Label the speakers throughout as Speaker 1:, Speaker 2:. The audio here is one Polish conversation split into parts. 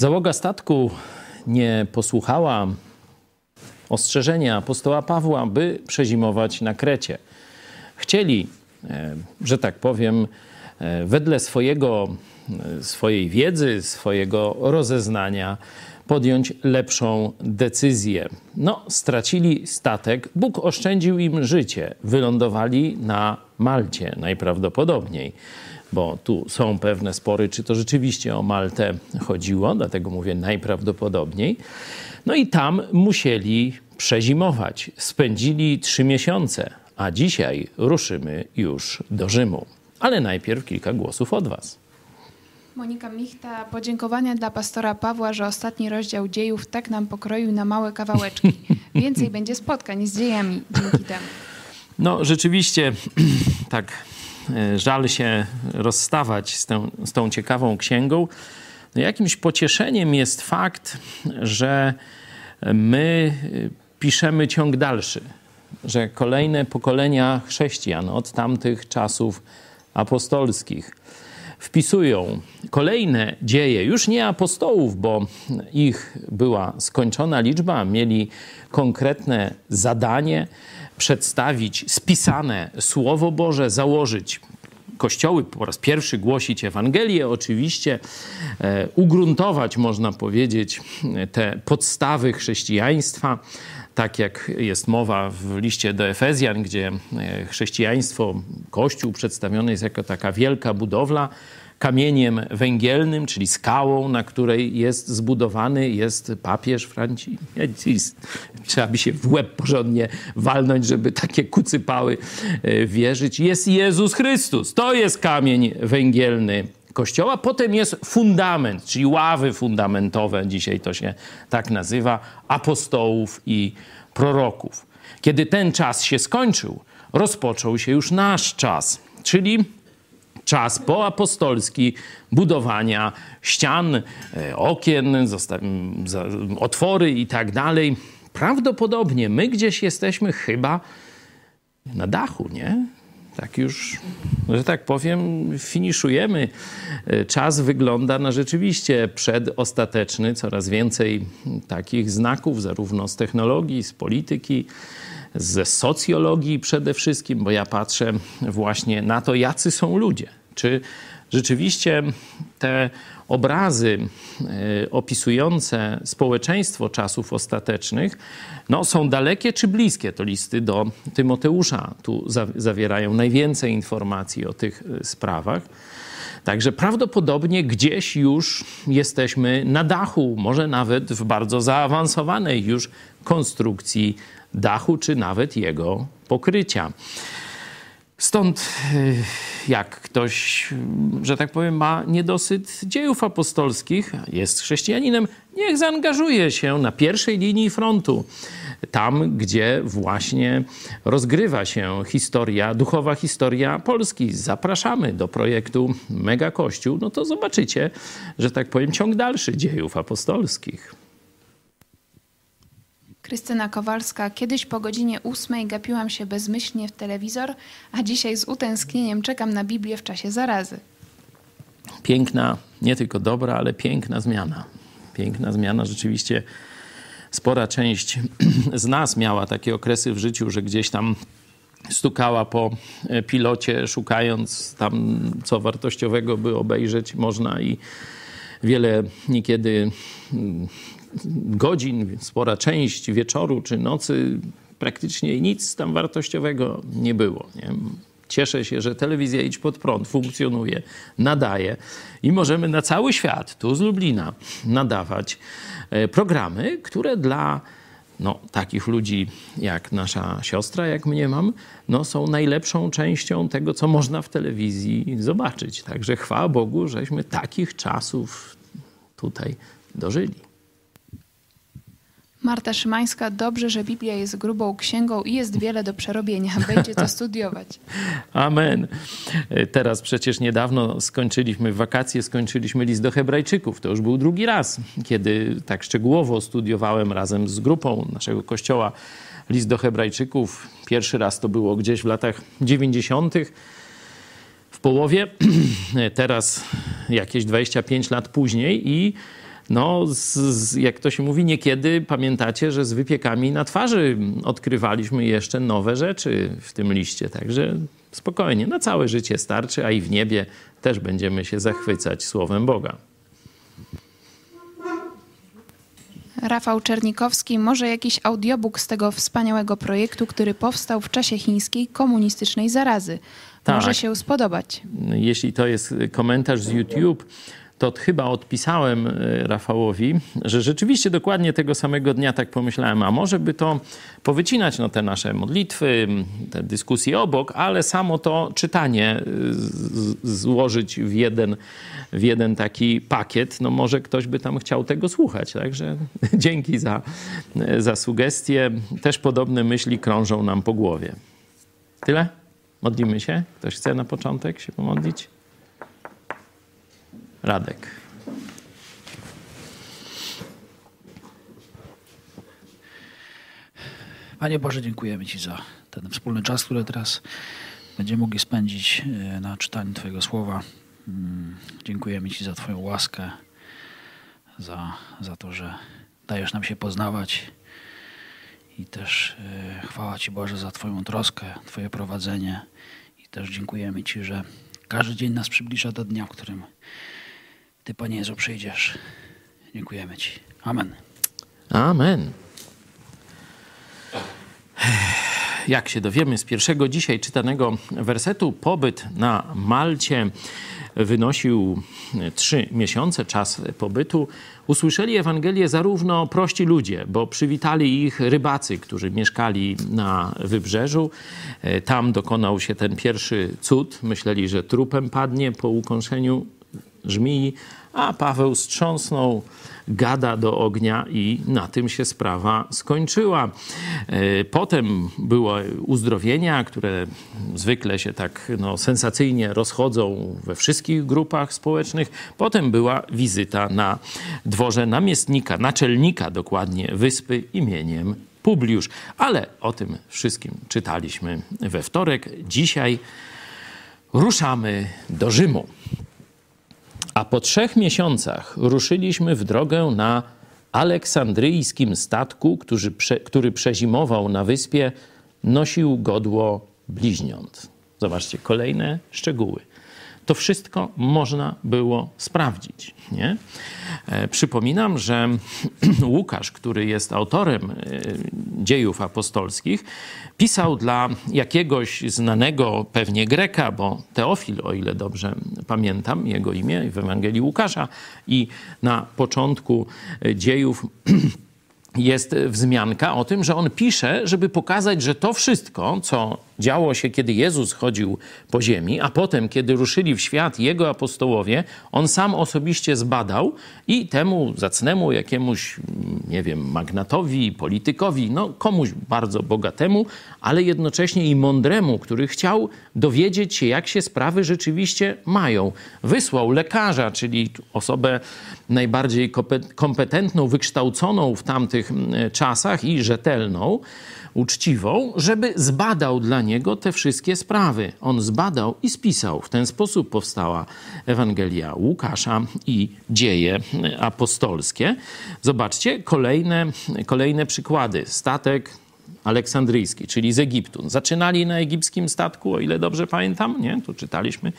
Speaker 1: Załoga statku nie posłuchała ostrzeżenia apostoła Pawła, by przezimować na Krecie. Chcieli, e, że tak powiem, e, wedle swojego, e, swojej wiedzy, swojego rozeznania podjąć lepszą decyzję. No, stracili statek, Bóg oszczędził im życie, wylądowali na Malcie najprawdopodobniej bo tu są pewne spory, czy to rzeczywiście o Maltę chodziło, dlatego mówię najprawdopodobniej. No i tam musieli przezimować. Spędzili trzy miesiące, a dzisiaj ruszymy już do Rzymu. Ale najpierw kilka głosów od Was.
Speaker 2: Monika Michta, podziękowania dla pastora Pawła, że ostatni rozdział dziejów tak nam pokroił na małe kawałeczki. Więcej będzie spotkań z dziejami dzięki temu.
Speaker 1: No, rzeczywiście, tak żal się rozstawać z tą, z tą ciekawą księgą. No jakimś pocieszeniem jest fakt, że my piszemy ciąg dalszy, że kolejne pokolenia chrześcijan od tamtych czasów apostolskich wpisują kolejne dzieje, już nie apostołów, bo ich była skończona liczba, mieli konkretne zadanie przedstawić spisane Słowo Boże, założyć kościoły, po raz pierwszy głosić Ewangelię, oczywiście, e, ugruntować, można powiedzieć, te podstawy chrześcijaństwa, tak jak jest mowa w liście do Efezjan, gdzie e, chrześcijaństwo, Kościół przedstawiony jest jako taka wielka budowla, kamieniem węgielnym, czyli skałą, na której jest zbudowany jest papież Franciszek. Trzeba by się w łeb porządnie walnąć, żeby takie kucypały e, wierzyć. Jest Jezus Chrystus. To jest kamień węgielny Kościoła. Potem jest fundament, czyli ławy fundamentowe, dzisiaj to się tak nazywa, apostołów i proroków. Kiedy ten czas się skończył, rozpoczął się już nasz czas, czyli czas poapostolski budowania ścian, e, okien, otwory i tak dalej. Prawdopodobnie my gdzieś jesteśmy chyba na dachu, nie? Tak już, że tak powiem, finiszujemy. E, czas wygląda na rzeczywiście przedostateczny. Coraz więcej takich znaków, zarówno z technologii, z polityki, ze socjologii przede wszystkim, bo ja patrzę właśnie na to, jacy są ludzie. Czy rzeczywiście te obrazy e, opisujące społeczeństwo czasów ostatecznych no, są dalekie czy bliskie? To listy do Tymoteusza tu zawierają najwięcej informacji o tych e, sprawach. Także prawdopodobnie gdzieś już jesteśmy na dachu, może nawet w bardzo zaawansowanej już konstrukcji dachu, czy nawet jego pokrycia. Stąd y, jak ktoś, że tak powiem, ma niedosyt dziejów apostolskich, jest chrześcijaninem, niech zaangażuje się na pierwszej linii frontu. Tam, gdzie właśnie rozgrywa się historia, duchowa historia Polski. Zapraszamy do projektu Mega Kościół, no to zobaczycie, że tak powiem, ciąg dalszy dziejów apostolskich.
Speaker 2: Krystyna Kowalska. Kiedyś po godzinie ósmej gapiłam się bezmyślnie w telewizor, a dzisiaj z utęsknieniem czekam na Biblię w czasie zarazy.
Speaker 1: Piękna, nie tylko dobra, ale piękna zmiana. Piękna zmiana rzeczywiście. Spora część z nas miała takie okresy w życiu, że gdzieś tam stukała po pilocie, szukając tam, co wartościowego by obejrzeć można i wiele niekiedy godzin, spora część wieczoru czy nocy praktycznie nic tam wartościowego nie było. Nie? Cieszę się, że telewizja Idź Pod Prąd funkcjonuje, nadaje i możemy na cały świat, tu z Lublina, nadawać e, programy, które dla no, takich ludzi jak nasza siostra, jak mnie mam, no, są najlepszą częścią tego, co można w telewizji zobaczyć. Także chwała Bogu, żeśmy takich czasów tutaj dożyli.
Speaker 2: Marta Szymańska, dobrze, że Biblia jest grubą księgą i jest wiele do przerobienia. Będzie to studiować.
Speaker 1: Amen. Teraz przecież niedawno skończyliśmy wakacje, skończyliśmy list do Hebrajczyków. To już był drugi raz, kiedy tak szczegółowo studiowałem razem z grupą naszego kościoła list do Hebrajczyków. Pierwszy raz to było gdzieś w latach 90. w połowie, teraz jakieś 25 lat później i no, z, z, jak to się mówi, niekiedy pamiętacie, że z wypiekami na twarzy odkrywaliśmy jeszcze nowe rzeczy w tym liście. Także spokojnie, na całe życie starczy, a i w niebie też będziemy się zachwycać słowem Boga.
Speaker 2: Rafał Czernikowski, może jakiś audiobook z tego wspaniałego projektu, który powstał w czasie chińskiej komunistycznej zarazy. Tak. Może się spodobać.
Speaker 1: Jeśli to jest komentarz z YouTube, to chyba odpisałem e, Rafałowi, że rzeczywiście dokładnie tego samego dnia tak pomyślałem, a może by to powycinać no, te nasze modlitwy, te dyskusje obok, ale samo to czytanie e, złożyć w jeden, w jeden taki pakiet, no może ktoś by tam chciał tego słuchać. Także dzięki za, e, za sugestie. Też podobne myśli krążą nam po głowie. Tyle? Modlimy się? Ktoś chce na początek się pomodlić? Radek.
Speaker 3: Panie Boże, dziękujemy Ci za ten wspólny czas, który teraz będziemy mogli spędzić e, na czytaniu Twojego słowa. Mm, dziękujemy Ci za Twoją łaskę, za, za to, że dajesz nam się poznawać. I też e, chwała Ci Boże za Twoją troskę, Twoje prowadzenie. I też dziękujemy Ci, że każdy dzień nas przybliża do dnia, w którym ty, Panie Jezu, przyjdziesz. Dziękujemy Ci. Amen.
Speaker 1: Amen. Jak się dowiemy z pierwszego dzisiaj czytanego wersetu, pobyt na Malcie wynosił trzy miesiące, czas pobytu. Usłyszeli Ewangelię zarówno prości ludzie, bo przywitali ich rybacy, którzy mieszkali na wybrzeżu. Tam dokonał się ten pierwszy cud. Myśleli, że trupem padnie po ukąszeniu żmii, a Paweł strząsnął gada do ognia i na tym się sprawa skończyła. E, potem były uzdrowienia, które zwykle się tak no, sensacyjnie rozchodzą we wszystkich grupach społecznych. Potem była wizyta na dworze namiestnika, naczelnika dokładnie wyspy imieniem Publiusz. Ale o tym wszystkim czytaliśmy we wtorek. Dzisiaj ruszamy do Rzymu. A po trzech miesiącach ruszyliśmy w drogę na aleksandryjskim statku, który, prze, który przezimował na wyspie, nosił godło bliźniąt. Zobaczcie, kolejne szczegóły. To wszystko można było sprawdzić. Nie? E, przypominam, że Łukasz, który jest autorem e, dziejów apostolskich, pisał dla jakiegoś znanego pewnie Greka, bo Teofil, o ile dobrze pamiętam jego imię w Ewangelii Łukasza i na początku dziejów jest wzmianka o tym, że on pisze, żeby pokazać, że to wszystko, co działo się, kiedy Jezus chodził po ziemi, a potem, kiedy ruszyli w świat jego apostołowie, on sam osobiście zbadał i temu zacnemu jakiemuś, nie wiem, magnatowi, politykowi, no komuś bardzo bogatemu, ale jednocześnie i mądremu, który chciał dowiedzieć się, jak się sprawy rzeczywiście mają. Wysłał lekarza, czyli osobę najbardziej kompetentną, wykształconą w tamtych mm, czasach i rzetelną, uczciwą, żeby zbadał dla niego te wszystkie sprawy. On zbadał i spisał. W ten sposób powstała Ewangelia Łukasza i dzieje apostolskie. Zobaczcie kolejne, kolejne przykłady. Statek aleksandryjski, czyli z Egiptu. Zaczynali na egipskim statku, o ile dobrze pamiętam, nie? Tu czytaliśmy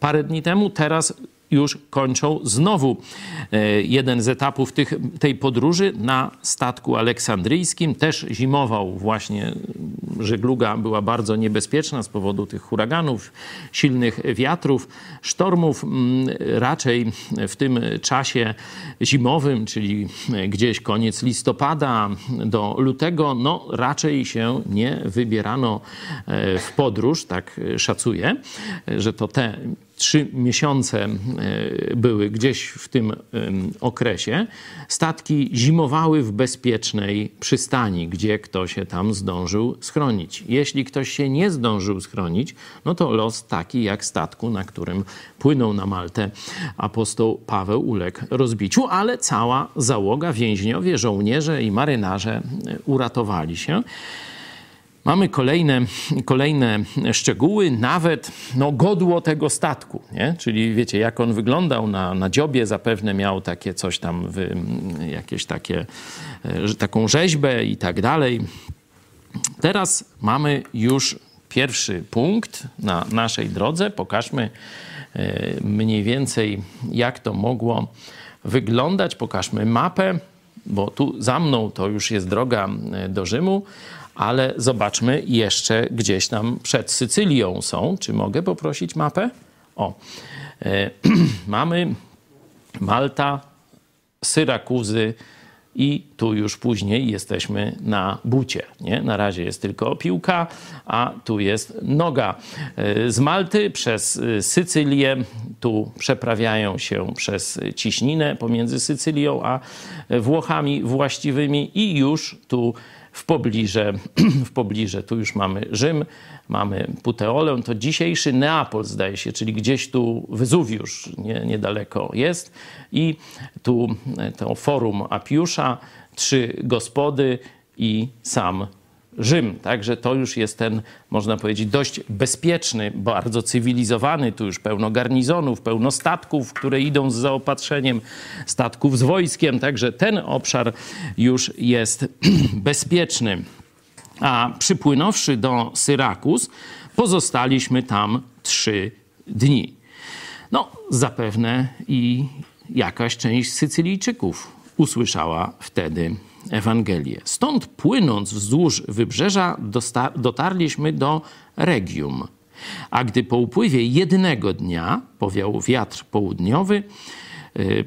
Speaker 1: parę dni temu. Teraz już kończą znowu e, jeden z etapów tych, tej podróży na statku aleksandryjskim. Też zimował właśnie, żegluga była bardzo niebezpieczna z powodu tych huraganów, silnych wiatrów, sztormów. Mm, raczej w tym czasie zimowym, czyli gdzieś koniec listopada do lutego, no raczej się nie wybierano e, w podróż, tak szacuję, że to te trzy miesiące e, były gdzieś w tym okresie, statki zimowały w bezpiecznej przystani, gdzie ktoś się tam zdążył schronić. Jeśli ktoś się nie zdążył schronić, no to los taki jak statku, na którym płynął na Maltę apostoł Paweł uległ rozbiciu, ale cała załoga, więźniowie, żołnierze i marynarze e, uratowali się. Mamy kolejne, kolejne szczegóły, nawet no, godło tego statku, nie? czyli wiecie, jak on wyglądał na, na dziobie, zapewne miał takie coś tam, w, jakieś takie, e, taką rzeźbę i tak dalej. Teraz mamy już pierwszy punkt na naszej drodze. Pokażmy e, mniej więcej, jak to mogło wyglądać. Pokażmy mapę, bo tu za mną to już jest droga e, do Rzymu, ale zobaczmy jeszcze gdzieś tam przed Sycylią są. Czy mogę poprosić mapę? O, e, mamy Malta, Syrakuzy i tu już później jesteśmy na bucie. Nie? Na razie jest tylko piłka, a tu jest noga. E, z Malty przez e, Sycylię, tu przeprawiają się przez ciśninę pomiędzy Sycylią a Włochami właściwymi i już tu w pobliże, w pobliże tu już mamy Rzym, mamy Puteolę, to dzisiejszy Neapol zdaje się, czyli gdzieś tu Wezuwiusz nie, niedaleko jest. I tu to forum Apiusza, trzy gospody i sam Rzym. Także to już jest ten, można powiedzieć, dość bezpieczny, bardzo cywilizowany. Tu już pełno garnizonów, pełno statków, które idą z zaopatrzeniem, statków z wojskiem. Także ten obszar już jest bezpieczny. A przypłynąwszy do Syrakus, pozostaliśmy tam trzy dni. No, zapewne i jakaś część Sycylijczyków usłyszała wtedy Ewangelię. Stąd płynąc wzdłuż wybrzeża dotarliśmy do Regium. A gdy po upływie jednego dnia powiał wiatr południowy, yy,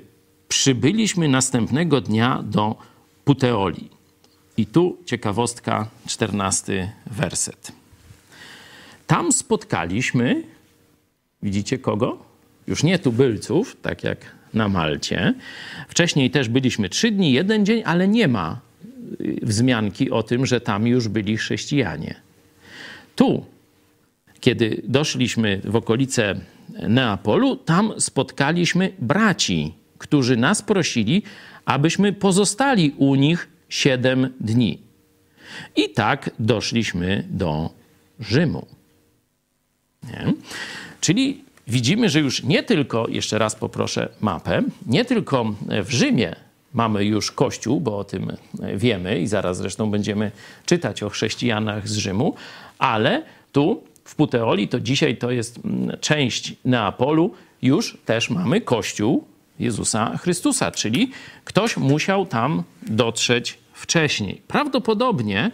Speaker 1: przybyliśmy następnego dnia do Puteoli. I tu ciekawostka, czternasty werset. Tam spotkaliśmy, widzicie kogo? Już nie tubylców, tak jak na Malcie. Wcześniej też byliśmy trzy dni, jeden dzień, ale nie ma y, wzmianki o tym, że tam już byli chrześcijanie. Tu, kiedy doszliśmy w okolice Neapolu, tam spotkaliśmy braci, którzy nas prosili, abyśmy pozostali u nich siedem dni. I tak doszliśmy do Rzymu. Nie? Czyli widzimy, że już nie tylko, jeszcze raz poproszę mapę, nie tylko w Rzymie mamy już Kościół, bo o tym wiemy i zaraz zresztą będziemy czytać o chrześcijanach z Rzymu, ale tu w Puteoli, to dzisiaj to jest mm, część Neapolu, już też mamy Kościół Jezusa Chrystusa, czyli ktoś musiał tam dotrzeć wcześniej. Prawdopodobnie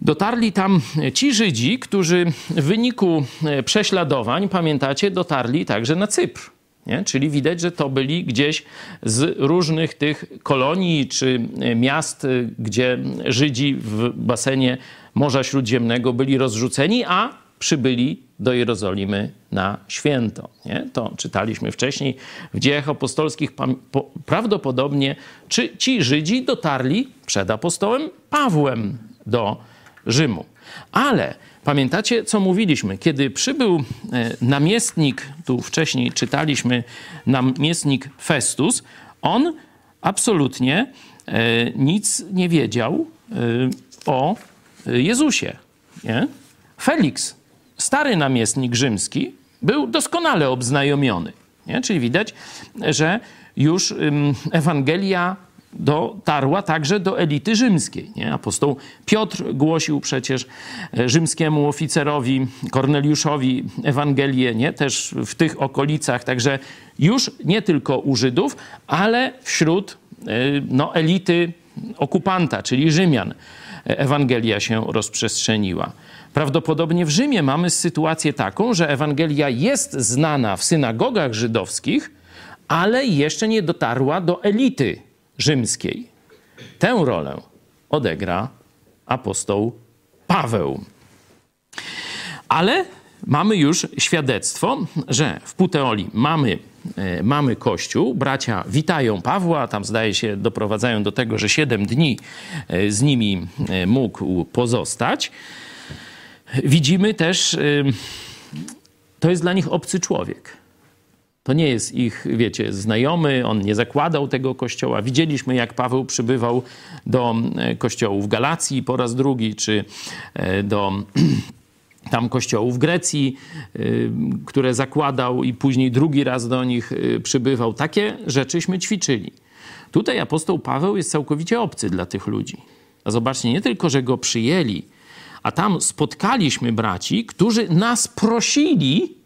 Speaker 1: Dotarli tam ci Żydzi, którzy w wyniku e, prześladowań, pamiętacie, dotarli także na Cypr. Nie? Czyli widać, że to byli gdzieś z różnych tych kolonii czy e, miast, e, gdzie Żydzi w basenie Morza Śródziemnego byli rozrzuceni, a przybyli do Jerozolimy na święto. Nie? To czytaliśmy wcześniej w dziejach apostolskich. Prawdopodobnie czy ci Żydzi dotarli przed apostołem Pawłem do Rzymu. Ale pamiętacie, co mówiliśmy? Kiedy przybył e, namiestnik, tu wcześniej czytaliśmy, namiestnik Festus, on absolutnie e, nic nie wiedział e, o Jezusie. Nie? Felix, stary namiestnik rzymski, był doskonale obznajomiony. Nie? Czyli widać, że już Ewangelia dotarła także do elity rzymskiej. Nie? Apostoł Piotr głosił przecież e, rzymskiemu oficerowi Korneliuszowi Ewangelię, nie? też w tych okolicach, także już nie tylko u Żydów, ale wśród e, no, elity okupanta, czyli Rzymian, Ewangelia się rozprzestrzeniła. Prawdopodobnie w Rzymie mamy sytuację taką, że Ewangelia jest znana w synagogach żydowskich, ale jeszcze nie dotarła do elity rzymskiej. Tę rolę odegra apostoł Paweł. Ale mamy już świadectwo, że w Puteoli mamy, e, mamy kościół. Bracia witają Pawła, tam zdaje się doprowadzają do tego, że siedem dni e, z nimi e, mógł pozostać. Widzimy też, to jest dla nich obcy człowiek. To nie jest ich, wiecie, znajomy, on nie zakładał tego kościoła. Widzieliśmy, jak Paweł przybywał do e, kościołów Galacji po raz drugi, czy e, do tam kościołów Grecji, e, które zakładał i później drugi raz do nich przybywał. Takie rzeczyśmy ćwiczyli. Tutaj apostoł Paweł jest całkowicie obcy dla tych ludzi. A zobaczcie, nie tylko, że go przyjęli, a tam spotkaliśmy braci, którzy nas prosili,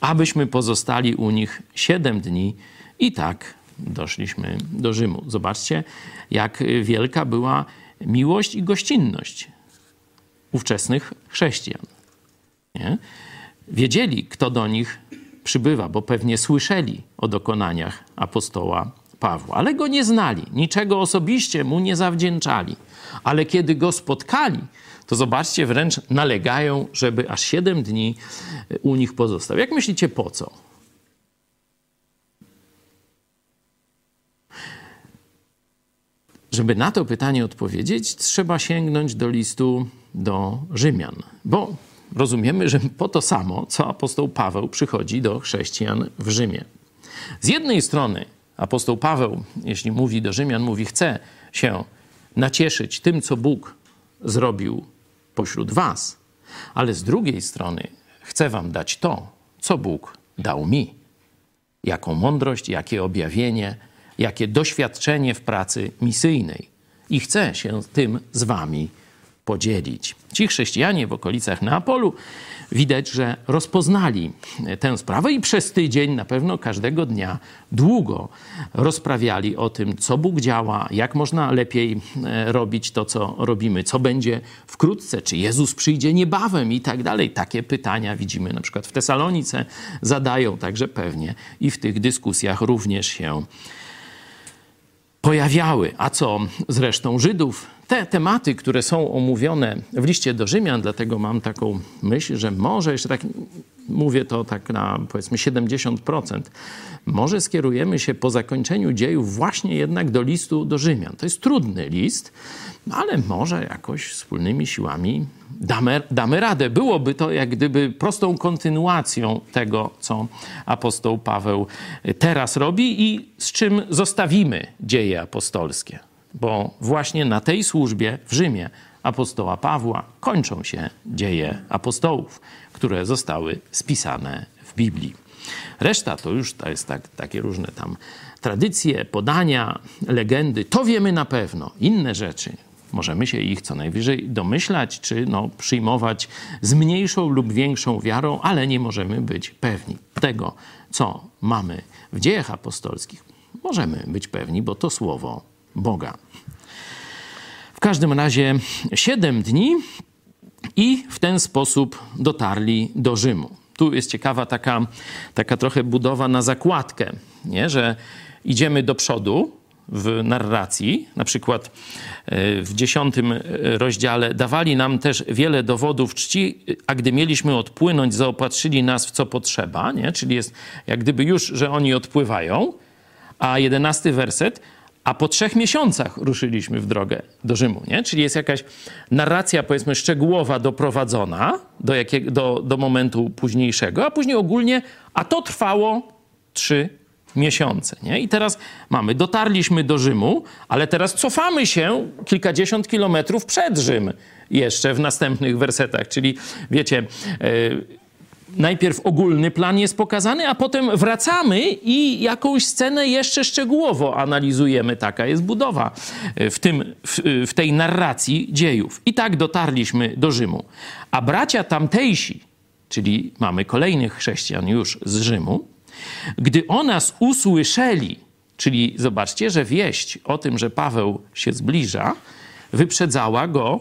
Speaker 1: abyśmy pozostali u nich siedem dni i tak doszliśmy do Rzymu. Zobaczcie, jak wielka była miłość i gościnność ówczesnych chrześcijan. Nie? Wiedzieli, kto do nich przybywa, bo pewnie słyszeli o dokonaniach apostoła Pawła, ale go nie znali, niczego osobiście mu nie zawdzięczali. Ale kiedy go spotkali, to zobaczcie, wręcz nalegają, żeby aż siedem dni u nich pozostał. Jak myślicie, po co? Żeby na to pytanie odpowiedzieć, trzeba sięgnąć do listu do Rzymian, bo rozumiemy, że po to samo, co apostoł Paweł przychodzi do chrześcijan w Rzymie. Z jednej strony apostoł Paweł, jeśli mówi do Rzymian, mówi: Chce się nacieszyć tym, co Bóg zrobił pośród Was, ale z drugiej strony chcę Wam dać to, co Bóg dał mi. Jaką mądrość, jakie objawienie, jakie doświadczenie w pracy misyjnej. I chcę się tym z Wami podzielić. Ci chrześcijanie w okolicach Neapolu widać, że rozpoznali tę sprawę i przez tydzień, na pewno każdego dnia, długo rozprawiali o tym, co Bóg działa, jak można lepiej e, robić to, co robimy, co będzie wkrótce, czy Jezus przyjdzie niebawem i tak dalej. Takie pytania widzimy na przykład w Tesalonice, zadają także pewnie i w tych dyskusjach również się pojawiały. A co zresztą Żydów? Te tematy, które są omówione w liście do Rzymian, dlatego mam taką myśl, że może jeszcze tak, mówię to tak na powiedzmy 70%, może skierujemy się po zakończeniu dziejów właśnie jednak do listu do Rzymian. To jest trudny list, ale może jakoś wspólnymi siłami damy, damy radę. Byłoby to jak gdyby prostą kontynuacją tego, co apostoł Paweł teraz robi i z czym zostawimy dzieje apostolskie. Bo właśnie na tej służbie w Rzymie apostoła Pawła kończą się dzieje apostołów, które zostały spisane w Biblii. Reszta to już to jest tak, takie różne tam tradycje, podania, legendy. To wiemy na pewno. Inne rzeczy Możemy się ich co najwyżej domyślać, czy no, przyjmować z mniejszą lub większą wiarą, ale nie możemy być pewni tego, co mamy w dziejach apostolskich. Możemy być pewni, bo to słowo Boga. W każdym razie siedem dni i w ten sposób dotarli do Rzymu. Tu jest ciekawa taka, taka trochę budowa na zakładkę, nie? że idziemy do przodu, w narracji, na przykład e, w dziesiątym e, rozdziale, dawali nam też wiele dowodów czci, a gdy mieliśmy odpłynąć, zaopatrzyli nas w co potrzeba, nie? czyli jest jak gdyby już, że oni odpływają, a jedenasty werset, a po trzech miesiącach ruszyliśmy w drogę do Rzymu, nie? Czyli jest jakaś narracja, powiedzmy, szczegółowa doprowadzona do, jakiego, do, do momentu późniejszego, a później ogólnie, a to trwało trzy miesiące. Nie? I teraz mamy, dotarliśmy do Rzymu, ale teraz cofamy się kilkadziesiąt kilometrów przed Rzym jeszcze w następnych wersetach. Czyli wiecie, e, najpierw ogólny plan jest pokazany, a potem wracamy i jakąś scenę jeszcze szczegółowo analizujemy. Taka jest budowa e, w, tym, w, w tej narracji dziejów. I tak dotarliśmy do Rzymu. A bracia tamtejsi, czyli mamy kolejnych chrześcijan już z Rzymu, gdy o nas usłyszeli, czyli zobaczcie, że wieść o tym, że Paweł się zbliża, wyprzedzała go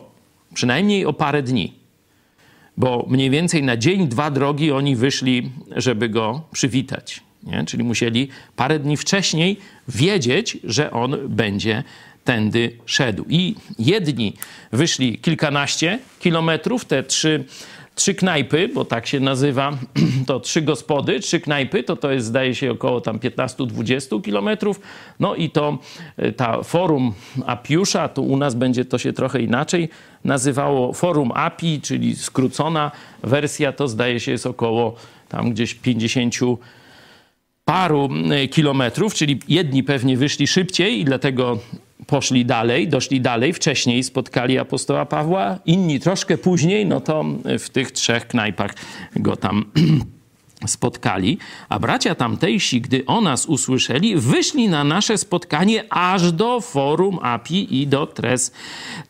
Speaker 1: przynajmniej o parę dni. Bo mniej więcej na dzień, dwa drogi oni wyszli, żeby go przywitać. Nie? Czyli musieli parę dni wcześniej wiedzieć, że on będzie tędy szedł. I jedni wyszli kilkanaście kilometrów, te trzy trzy knajpy, bo tak się nazywa, to trzy gospody, trzy knajpy, to to jest zdaje się około tam 15-20 kilometrów. No i to e, ta forum Apiusza, tu u nas będzie to się trochę inaczej nazywało forum API, czyli skrócona wersja, to zdaje się jest około tam gdzieś 50 paru e, kilometrów, czyli jedni pewnie wyszli szybciej i dlatego poszli dalej, doszli dalej, wcześniej spotkali apostoła Pawła, inni troszkę później, no to w tych trzech knajpach go tam spotkali, a bracia tamtejsi, gdy o nas usłyszeli, wyszli na nasze spotkanie aż do Forum Api i do Tres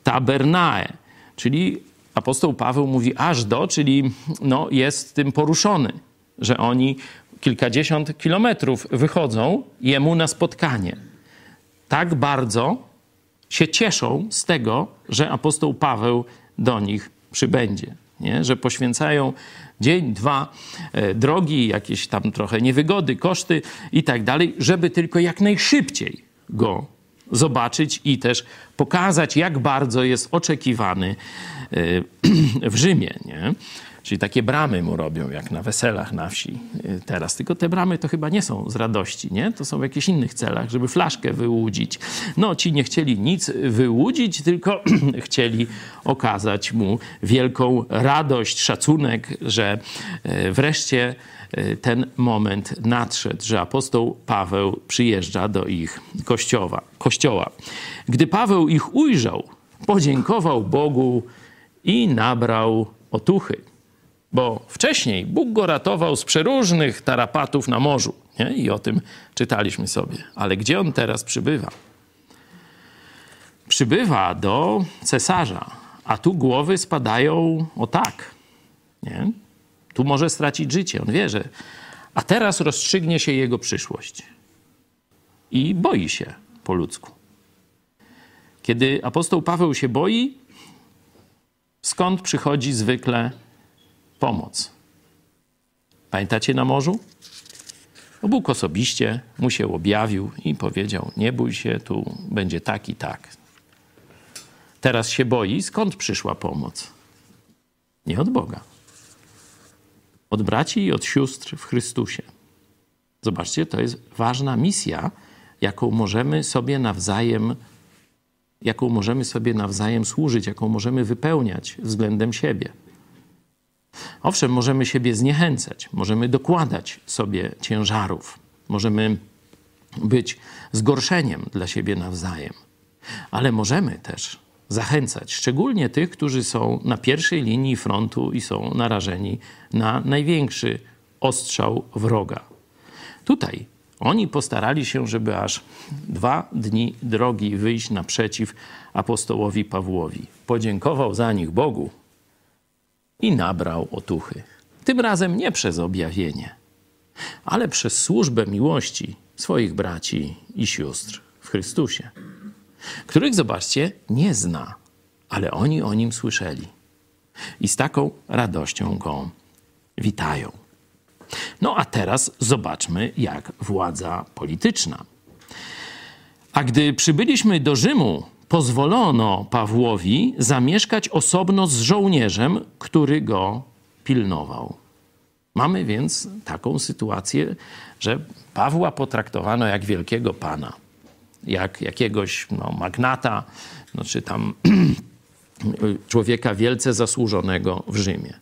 Speaker 1: Tabernae. Czyli apostoł Paweł mówi aż do, czyli no, jest tym poruszony, że oni kilkadziesiąt kilometrów wychodzą jemu na spotkanie. Tak bardzo się cieszą z tego, że apostoł Paweł do nich przybędzie. Nie? Że poświęcają dzień, dwa e, drogi, jakieś tam trochę niewygody, koszty i tak dalej, żeby tylko jak najszybciej go zobaczyć i też pokazać, jak bardzo jest oczekiwany e, w Rzymie. Nie? Czyli takie bramy mu robią, jak na weselach na wsi y, teraz. Tylko te bramy to chyba nie są z radości, nie? To są w jakichś innych celach, żeby flaszkę wyłudzić. No, ci nie chcieli nic wyłudzić, tylko chcieli okazać mu wielką radość, szacunek, że y, wreszcie y, ten moment nadszedł, że apostoł Paweł przyjeżdża do ich kościoła. kościoła. Gdy Paweł ich ujrzał, podziękował Bogu i nabrał otuchy. Bo wcześniej Bóg go ratował z przeróżnych tarapatów na morzu. Nie? I o tym czytaliśmy sobie. Ale gdzie on teraz przybywa? Przybywa do cesarza, a tu głowy spadają o tak. Nie? Tu może stracić życie. On wie, że. A teraz rozstrzygnie się jego przyszłość. I boi się po ludzku. Kiedy apostoł Paweł się boi, skąd przychodzi zwykle pomoc. Pamiętacie na morzu? No Bóg osobiście mu się objawił i powiedział: Nie bój się, tu będzie tak i tak. Teraz się boi, skąd przyszła pomoc? Nie od Boga. Od braci i od sióstr w Chrystusie. Zobaczcie, to jest ważna misja, jaką możemy sobie nawzajem, jaką możemy sobie nawzajem służyć, jaką możemy wypełniać względem siebie. Owszem, możemy siebie zniechęcać, możemy dokładać sobie ciężarów, możemy być zgorszeniem dla siebie nawzajem, ale możemy też zachęcać, szczególnie tych, którzy są na pierwszej linii frontu i są narażeni na największy ostrzał wroga. Tutaj oni postarali się, żeby aż dwa dni drogi wyjść naprzeciw apostołowi Pawłowi. Podziękował za nich Bogu, i nabrał otuchy. Tym razem nie przez objawienie, ale przez służbę miłości swoich braci i sióstr w Chrystusie, których, zobaczcie, nie zna, ale oni o nim słyszeli i z taką radością go witają. No a teraz zobaczmy, jak władza polityczna. A gdy przybyliśmy do Rzymu, pozwolono Pawłowi zamieszkać osobno z żołnierzem, który go pilnował. Mamy więc taką sytuację, że Pawła potraktowano jak wielkiego pana, jak jakiegoś no, magnata, no, czy tam człowieka wielce zasłużonego w Rzymie.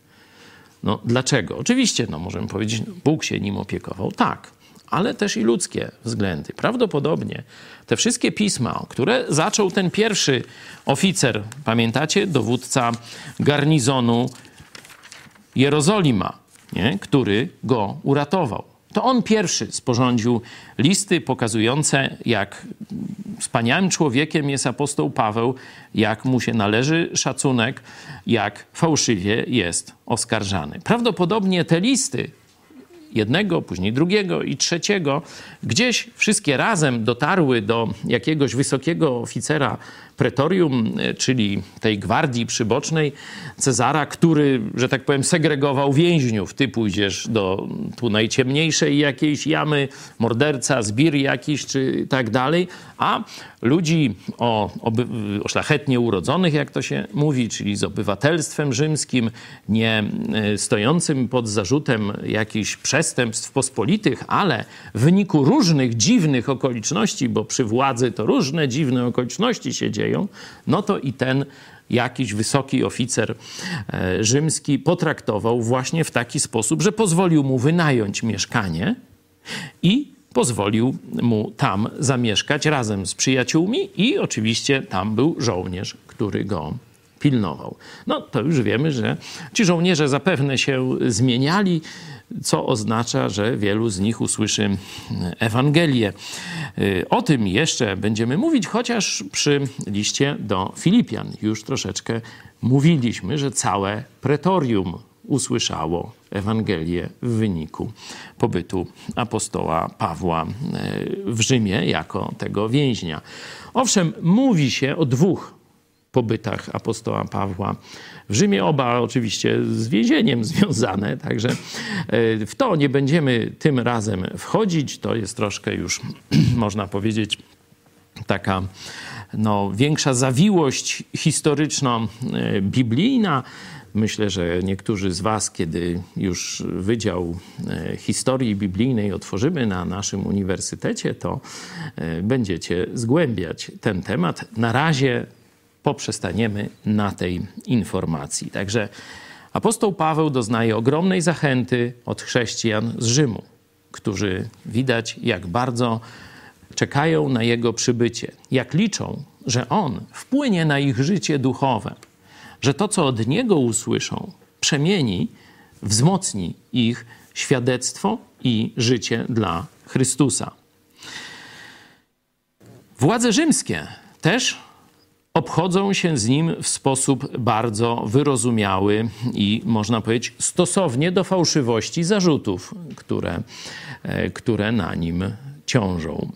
Speaker 1: No dlaczego? Oczywiście, no możemy powiedzieć, Bóg się nim opiekował. Tak, ale też i ludzkie względy. Prawdopodobnie te wszystkie pisma, które zaczął ten pierwszy oficer, pamiętacie, dowódca garnizonu Jerozolima, nie? który go uratował. To on pierwszy sporządził listy pokazujące, jak wspaniałym człowiekiem jest apostoł Paweł, jak mu się należy szacunek, jak fałszywie jest oskarżany. Prawdopodobnie te listy jednego, później drugiego i trzeciego, gdzieś wszystkie razem dotarły do jakiegoś wysokiego oficera pretorium, e, czyli tej gwardii przybocznej Cezara, który, że tak powiem, segregował więźniów. Ty pójdziesz do tu najciemniejszej jakiejś jamy, morderca, zbir jakiś, czy tak dalej, a ludzi o, o szlachetnie urodzonych, jak to się mówi, czyli z obywatelstwem rzymskim, nie e, stojącym pod zarzutem jakichś przestępstw pospolitych, ale w wyniku różnych dziwnych okoliczności, bo przy władzy to różne dziwne okoliczności się dzieją, no to i ten jakiś wysoki oficer e, rzymski potraktował właśnie w taki sposób, że pozwolił mu wynająć mieszkanie I pozwolił mu tam zamieszkać razem z przyjaciółmi, i oczywiście tam był żołnierz, który go pilnował. No to już wiemy, że ci żołnierze zapewne się zmieniali, co oznacza, że wielu z nich usłyszy Ewangelię. O tym jeszcze będziemy mówić, chociaż przy liście do Filipian już troszeczkę mówiliśmy, że całe pretorium usłyszało Ewangelię w wyniku pobytu apostoła Pawła e, w Rzymie jako tego więźnia. Owszem, mówi się o dwóch pobytach apostoła Pawła w Rzymie, oba oczywiście z więzieniem związane, także e, w to nie będziemy tym razem wchodzić. To jest troszkę już, można powiedzieć, taka no, większa zawiłość historyczno-biblijna. Myślę, że niektórzy z Was, kiedy już Wydział e, Historii Biblijnej otworzymy na naszym uniwersytecie, to e, będziecie zgłębiać ten temat. Na razie poprzestaniemy na tej informacji. Także apostoł Paweł doznaje ogromnej zachęty od chrześcijan z Rzymu, którzy widać, jak bardzo czekają na jego przybycie, jak liczą, że on wpłynie na ich życie duchowe, że to, co od niego usłyszą, przemieni, wzmocni ich świadectwo i życie dla Chrystusa. Władze rzymskie też obchodzą się z nim w sposób bardzo wyrozumiały i można powiedzieć stosownie do fałszywości zarzutów, które, e, które na nim ciążą.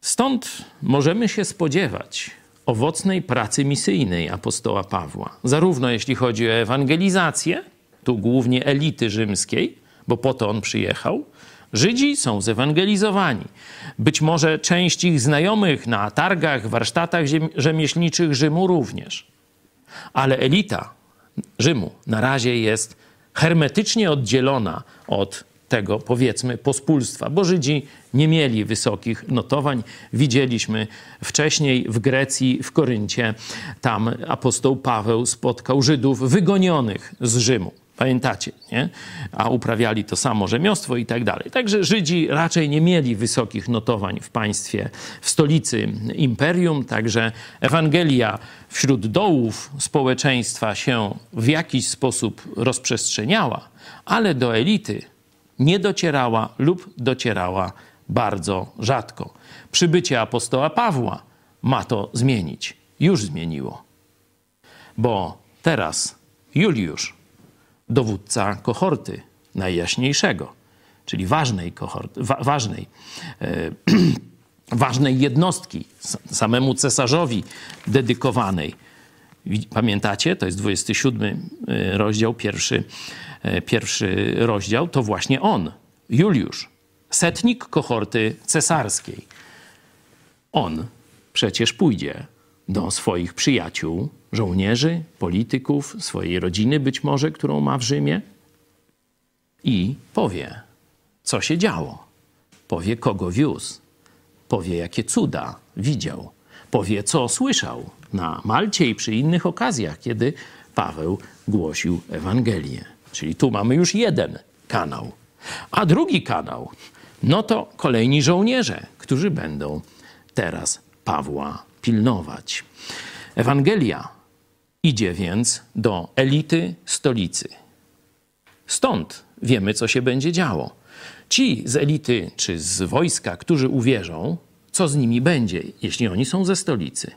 Speaker 1: Stąd możemy się spodziewać owocnej pracy misyjnej apostoła Pawła, zarówno jeśli chodzi o ewangelizację, tu głównie elity rzymskiej, bo po to on przyjechał, Żydzi są zewangelizowani. Być może część ich znajomych na targach, warsztatach rzemieślniczych Rzymu również. Ale elita Rzymu na razie jest hermetycznie oddzielona od tego, powiedzmy, pospólstwa, bo Żydzi nie mieli wysokich notowań. Widzieliśmy wcześniej w Grecji, w Koryncie, tam apostoł Paweł spotkał Żydów wygonionych z Rzymu. Pamiętacie, nie? A uprawiali to samo rzemiosło i tak dalej. Także Żydzi raczej nie mieli wysokich notowań w państwie, w stolicy imperium, także Ewangelia wśród dołów społeczeństwa się w jakiś sposób rozprzestrzeniała, ale do elity nie docierała lub docierała bardzo rzadko. Przybycie apostoła Pawła ma to zmienić. Już zmieniło. Bo teraz Juliusz dowódca kohorty najjaśniejszego, czyli ważnej kohorty, wa ważnej, e, ważnej jednostki, samemu cesarzowi dedykowanej. Pamiętacie, to jest 27 e, rozdział, pierwszy, e, pierwszy rozdział, to właśnie on, Juliusz, setnik kohorty cesarskiej. On przecież pójdzie do swoich przyjaciół, żołnierzy, polityków, swojej rodziny być może, którą ma w Rzymie i powie, co się działo. Powie, kogo wiózł. Powie, jakie cuda widział. Powie, co słyszał na Malcie i przy innych okazjach, kiedy Paweł głosił Ewangelię. Czyli tu mamy już jeden kanał. A drugi kanał, no to kolejni żołnierze, którzy będą teraz Pawła pilnować. Ewangelia idzie więc do elity stolicy. Stąd wiemy, co się będzie działo. Ci z elity czy z wojska, którzy uwierzą, co z nimi będzie, jeśli oni są ze stolicy.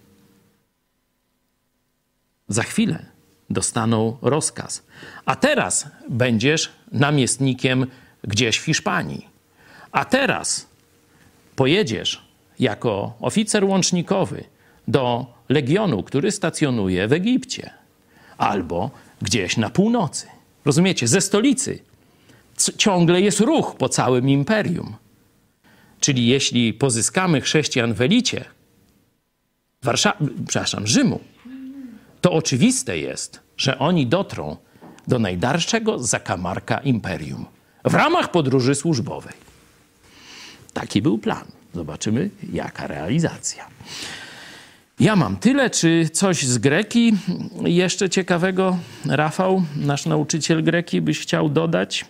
Speaker 1: Za chwilę dostaną rozkaz. A teraz będziesz namiestnikiem gdzieś w Hiszpanii. A teraz pojedziesz jako oficer łącznikowy do legionu, który stacjonuje w Egipcie albo gdzieś na północy. Rozumiecie? Ze stolicy ciągle jest ruch po całym imperium. Czyli jeśli pozyskamy chrześcijan w elicie, Warszawy, przepraszam, Rzymu, to oczywiste jest, że oni dotrą do najdalszego zakamarka imperium w ramach podróży służbowej. Taki był plan. Zobaczymy, jaka realizacja. Ja mam tyle. Czy coś z greki jeszcze ciekawego, Rafał, nasz nauczyciel greki, byś chciał dodać?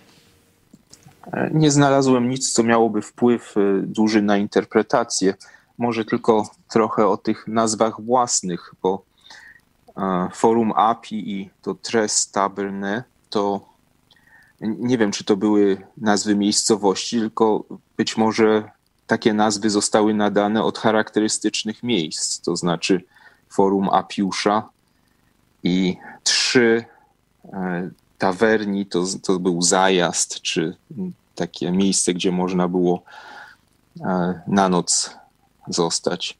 Speaker 4: Nie znalazłem nic, co miałoby wpływ duży na interpretację. Może tylko trochę o tych nazwach własnych, bo Forum API i to Tres Taberne to nie wiem, czy to były nazwy miejscowości, tylko być może takie nazwy zostały nadane od charakterystycznych miejsc, to znaczy Forum Apiusza i trzy e, tawerni to, to był zajazd, czy takie miejsce, gdzie można było e, na noc zostać.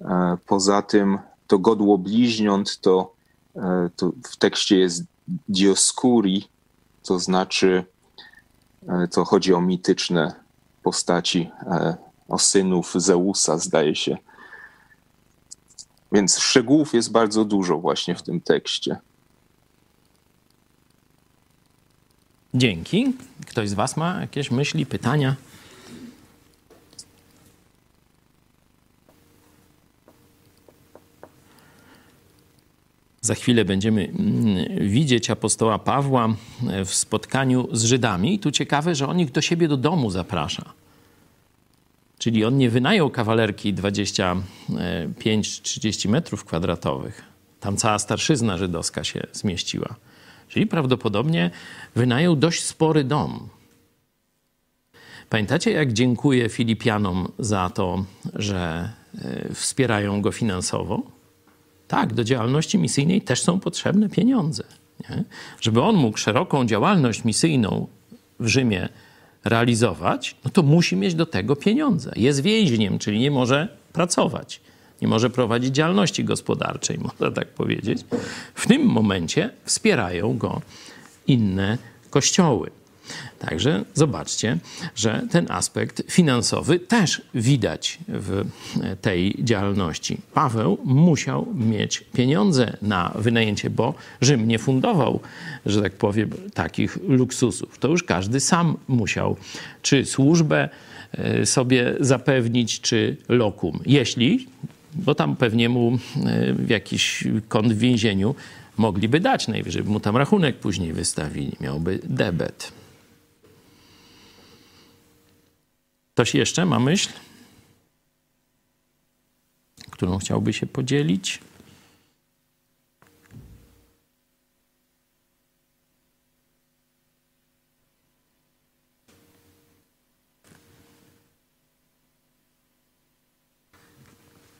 Speaker 4: E, poza tym to godło bliźniąt to, to w tekście jest Dioscuri, to znaczy to chodzi o mityczne postaci, o synów Zeusa, zdaje się. Więc szczegółów jest bardzo dużo właśnie w tym tekście.
Speaker 1: Dzięki. Ktoś z Was ma jakieś myśli, pytania? Za chwilę będziemy mm, widzieć apostoła Pawła w spotkaniu z Żydami. I tu ciekawe, że on ich do siebie do domu zaprasza. Czyli on nie wynajął kawalerki 25-30 metrów kwadratowych. Tam cała starszyzna żydowska się zmieściła. Czyli prawdopodobnie wynajął dość spory dom. Pamiętacie, jak dziękuję Filipianom za to, że e, wspierają go finansowo? Tak, do działalności misyjnej też są potrzebne pieniądze. Nie? Żeby on mógł szeroką działalność misyjną w Rzymie realizować, no to musi mieć do tego pieniądze. Jest więźniem, czyli nie może pracować, nie może prowadzić działalności gospodarczej, można tak powiedzieć. W tym momencie wspierają go inne kościoły. Także zobaczcie, że ten aspekt finansowy też widać w tej działalności. Paweł musiał mieć pieniądze na wynajęcie, bo Rzym nie fundował, że tak powiem, takich luksusów. To już każdy sam musiał, czy służbę e, sobie zapewnić, czy lokum. Jeśli, bo tam pewnie mu e, w jakiś kąt w więzieniu mogliby dać, najwyżej by mu tam rachunek później wystawili, miałby debet. Ktoś jeszcze ma myśl, którą chciałby się podzielić?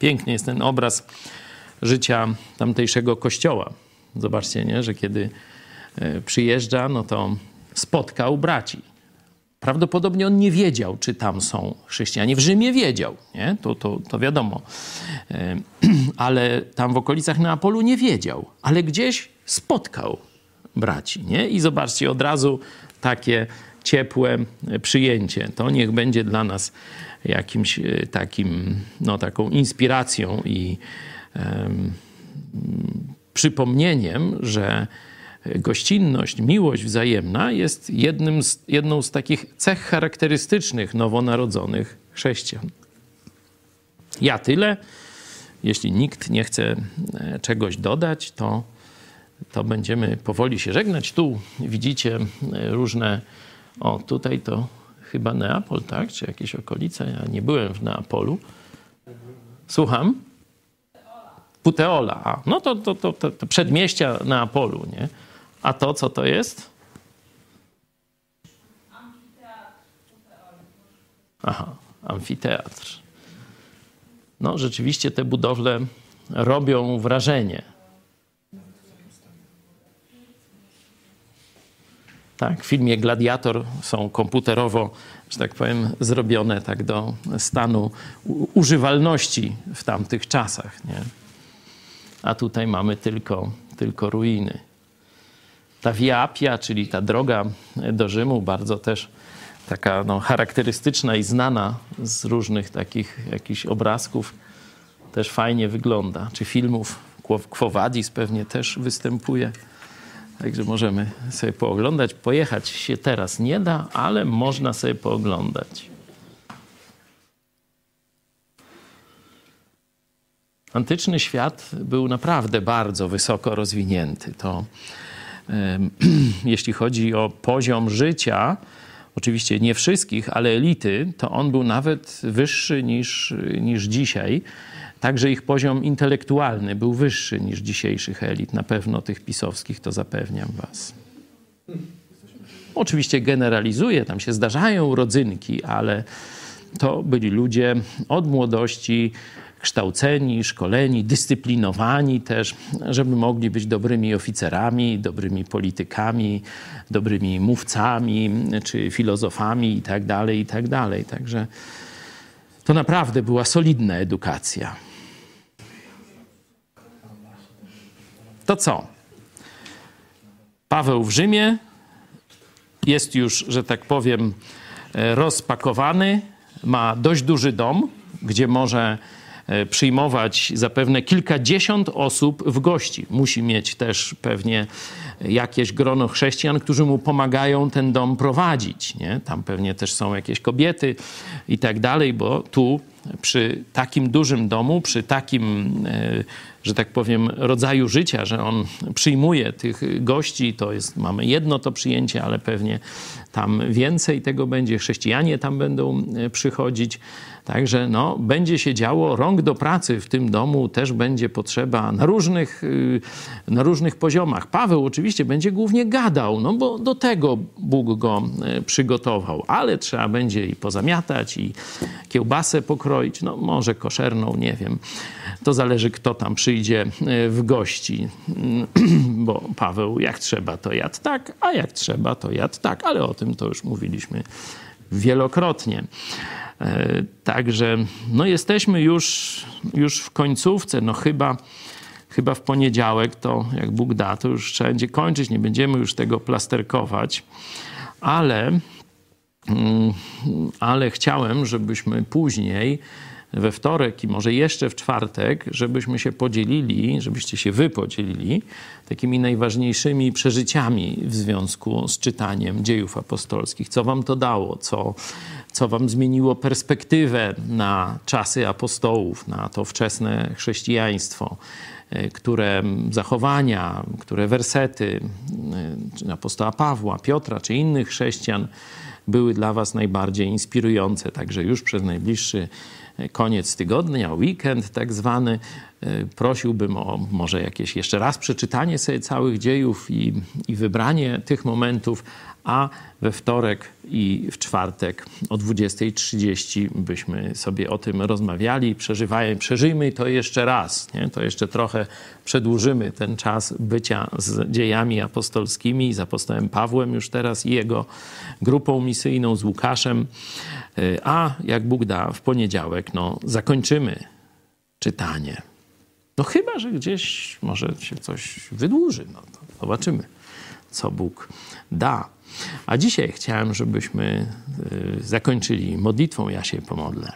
Speaker 1: Piękny jest ten obraz życia tamtejszego kościoła. Zobaczcie, nie? że kiedy e, przyjeżdża, no to spotkał braci Prawdopodobnie on nie wiedział, czy tam są chrześcijanie. W Rzymie wiedział, nie? To, to, to wiadomo. E, ale tam w okolicach Neapolu nie wiedział. Ale gdzieś spotkał braci, nie? I zobaczcie, od razu takie ciepłe przyjęcie. To niech będzie dla nas jakimś e, takim, no taką inspiracją i um, przypomnieniem, że gościnność, miłość wzajemna jest jednym z, jedną z takich cech charakterystycznych nowonarodzonych chrześcijan. Ja tyle. Jeśli nikt nie chce e, czegoś dodać, to, to będziemy powoli się żegnać. Tu widzicie e, różne. O, tutaj to chyba Neapol, tak? Czy jakieś okolice? Ja nie byłem w Neapolu. Słucham? Puteola. No to, to, to, to przedmieścia Neapolu, nie? A to co to jest? Aha, amfiteatr. No, rzeczywiście te budowle robią wrażenie. Tak, w filmie Gladiator są komputerowo, że tak powiem, zrobione tak do stanu używalności w tamtych czasach. Nie? A tutaj mamy tylko, tylko ruiny ta Via Appia, czyli ta droga do Rzymu, bardzo też taka no, charakterystyczna i znana z różnych takich jakichś obrazków, też fajnie wygląda. Czy filmów Quo Vadis pewnie też występuje. Także możemy sobie pooglądać. Pojechać się teraz nie da, ale można sobie pooglądać. Antyczny świat był naprawdę bardzo wysoko rozwinięty. To jeśli chodzi o poziom życia, oczywiście nie wszystkich, ale elity, to on był nawet wyższy niż, niż dzisiaj. Także ich poziom intelektualny był wyższy niż dzisiejszych elit, na pewno tych pisowskich, to zapewniam was. Oczywiście generalizuję, tam się zdarzają rodzynki, ale to byli ludzie od młodości kształceni, szkoleni, dyscyplinowani też, żeby mogli być dobrymi oficerami, dobrymi politykami, dobrymi mówcami czy filozofami itd., tak itd. Tak Także to naprawdę była solidna edukacja. To co? Paweł w Rzymie jest już, że tak powiem, rozpakowany, ma dość duży dom, gdzie może E, przyjmować zapewne kilkadziesiąt osób w gości. Musi mieć też pewnie jakieś grono chrześcijan, którzy mu pomagają ten dom prowadzić. Nie? Tam pewnie też są jakieś kobiety i tak dalej, bo tu przy takim dużym domu, przy takim, e, że tak powiem, rodzaju życia, że on przyjmuje tych gości, to jest, mamy jedno to przyjęcie, ale pewnie tam więcej tego będzie, chrześcijanie tam będą e, przychodzić. Także no, będzie się działo, rąk do pracy w tym domu też będzie potrzeba na różnych, y, na różnych poziomach. Paweł oczywiście będzie głównie gadał, no bo do tego Bóg go y, przygotował, ale trzeba będzie i pozamiatać, i kiełbasę pokroić, no może koszerną, nie wiem. To zależy, kto tam przyjdzie y, w gości, bo Paweł jak trzeba to jadł tak, a jak trzeba to jadł tak, ale o tym to już mówiliśmy wielokrotnie. E, także no jesteśmy już, już w końcówce, no chyba, chyba w poniedziałek to jak Bóg da, to już trzeba będzie kończyć, nie będziemy już tego plasterkować, ale, mm, ale chciałem, żebyśmy później we wtorek i może jeszcze w czwartek, żebyśmy się podzielili, żebyście się wy podzielili takimi najważniejszymi przeżyciami w związku z czytaniem dziejów apostolskich. Co wam to dało? Co, co wam zmieniło perspektywę na czasy apostołów, na to wczesne chrześcijaństwo? E, które zachowania, które wersety czy apostoła Pawła, Piotra czy innych chrześcijan były dla Was najbardziej inspirujące. Także już przez najbliższy koniec tygodnia, weekend tak zwany. E, prosiłbym o może jakieś jeszcze raz przeczytanie sobie całych dziejów i, i wybranie tych momentów, a we wtorek i w czwartek o 20.30 byśmy sobie o tym rozmawiali, przeżywajmy, przeżyjmy to jeszcze raz, nie? to jeszcze trochę przedłużymy ten czas bycia z dziejami apostolskimi, z apostołem Pawłem już teraz i jego grupą misyjną, z Łukaszem, a jak Bóg da, w poniedziałek no, zakończymy czytanie. No chyba, że gdzieś może się coś wydłuży, no zobaczymy, co Bóg da. A dzisiaj chciałem, żebyśmy y, zakończyli modlitwą. Ja się pomodlę.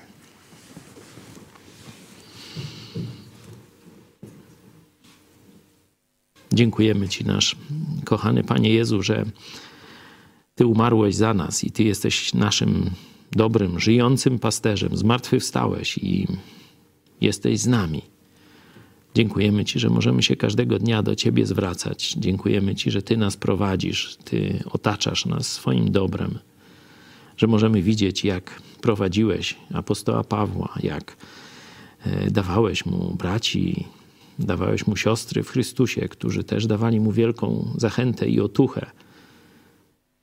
Speaker 1: Dziękujemy Ci, nasz kochany Panie Jezu, że Ty umarłeś za nas i Ty jesteś naszym dobrym, żyjącym pasterzem. Zmartwychwstałeś i jesteś z nami. Dziękujemy Ci, że możemy się każdego dnia do Ciebie zwracać. Dziękujemy Ci, że Ty nas prowadzisz, Ty otaczasz nas swoim dobrem, że możemy widzieć, jak prowadziłeś apostoła Pawła, jak e, dawałeś mu braci, dawałeś mu siostry w Chrystusie, którzy też dawali mu wielką zachętę i otuchę.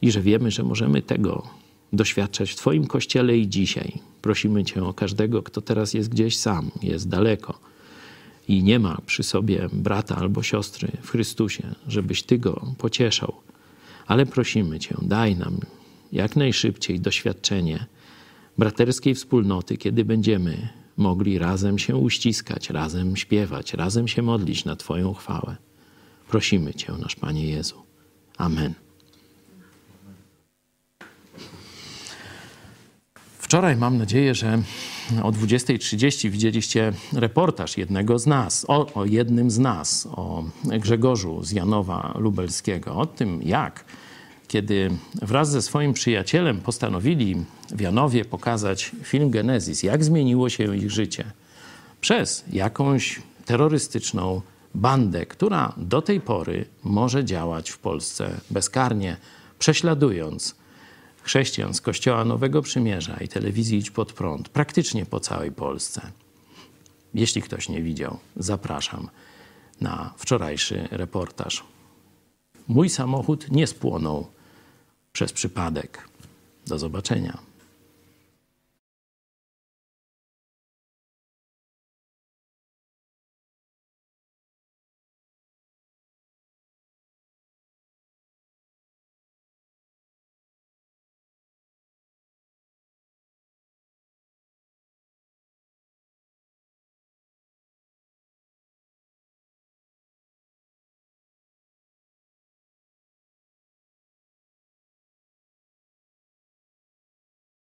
Speaker 1: I że wiemy, że możemy tego doświadczać w Twoim kościele i dzisiaj. Prosimy Cię o każdego, kto teraz jest gdzieś sam, jest daleko i nie ma przy sobie brata albo siostry w Chrystusie, żebyś Ty go pocieszał. Ale prosimy Cię, daj nam jak najszybciej doświadczenie braterskiej wspólnoty, kiedy będziemy mogli razem się uściskać, razem śpiewać, razem się modlić na Twoją chwałę. Prosimy Cię, nasz Panie Jezu. Amen. Wczoraj mam nadzieję, że o 20.30 widzieliście reportaż jednego z nas, o, o, jednym z nas, o Grzegorzu z Janowa Lubelskiego, o tym jak, kiedy wraz ze swoim przyjacielem postanowili w Janowie pokazać film Genezis, jak zmieniło się ich życie przez jakąś terrorystyczną bandę, która do tej pory może działać w Polsce bezkarnie, prześladując chrześcijan z Kościoła Nowego Przymierza i telewizji Idź Pod Prąd, praktycznie po całej Polsce. Jeśli ktoś nie widział, zapraszam na wczorajszy reportaż. Mój samochód nie spłonął przez przypadek. Do zobaczenia.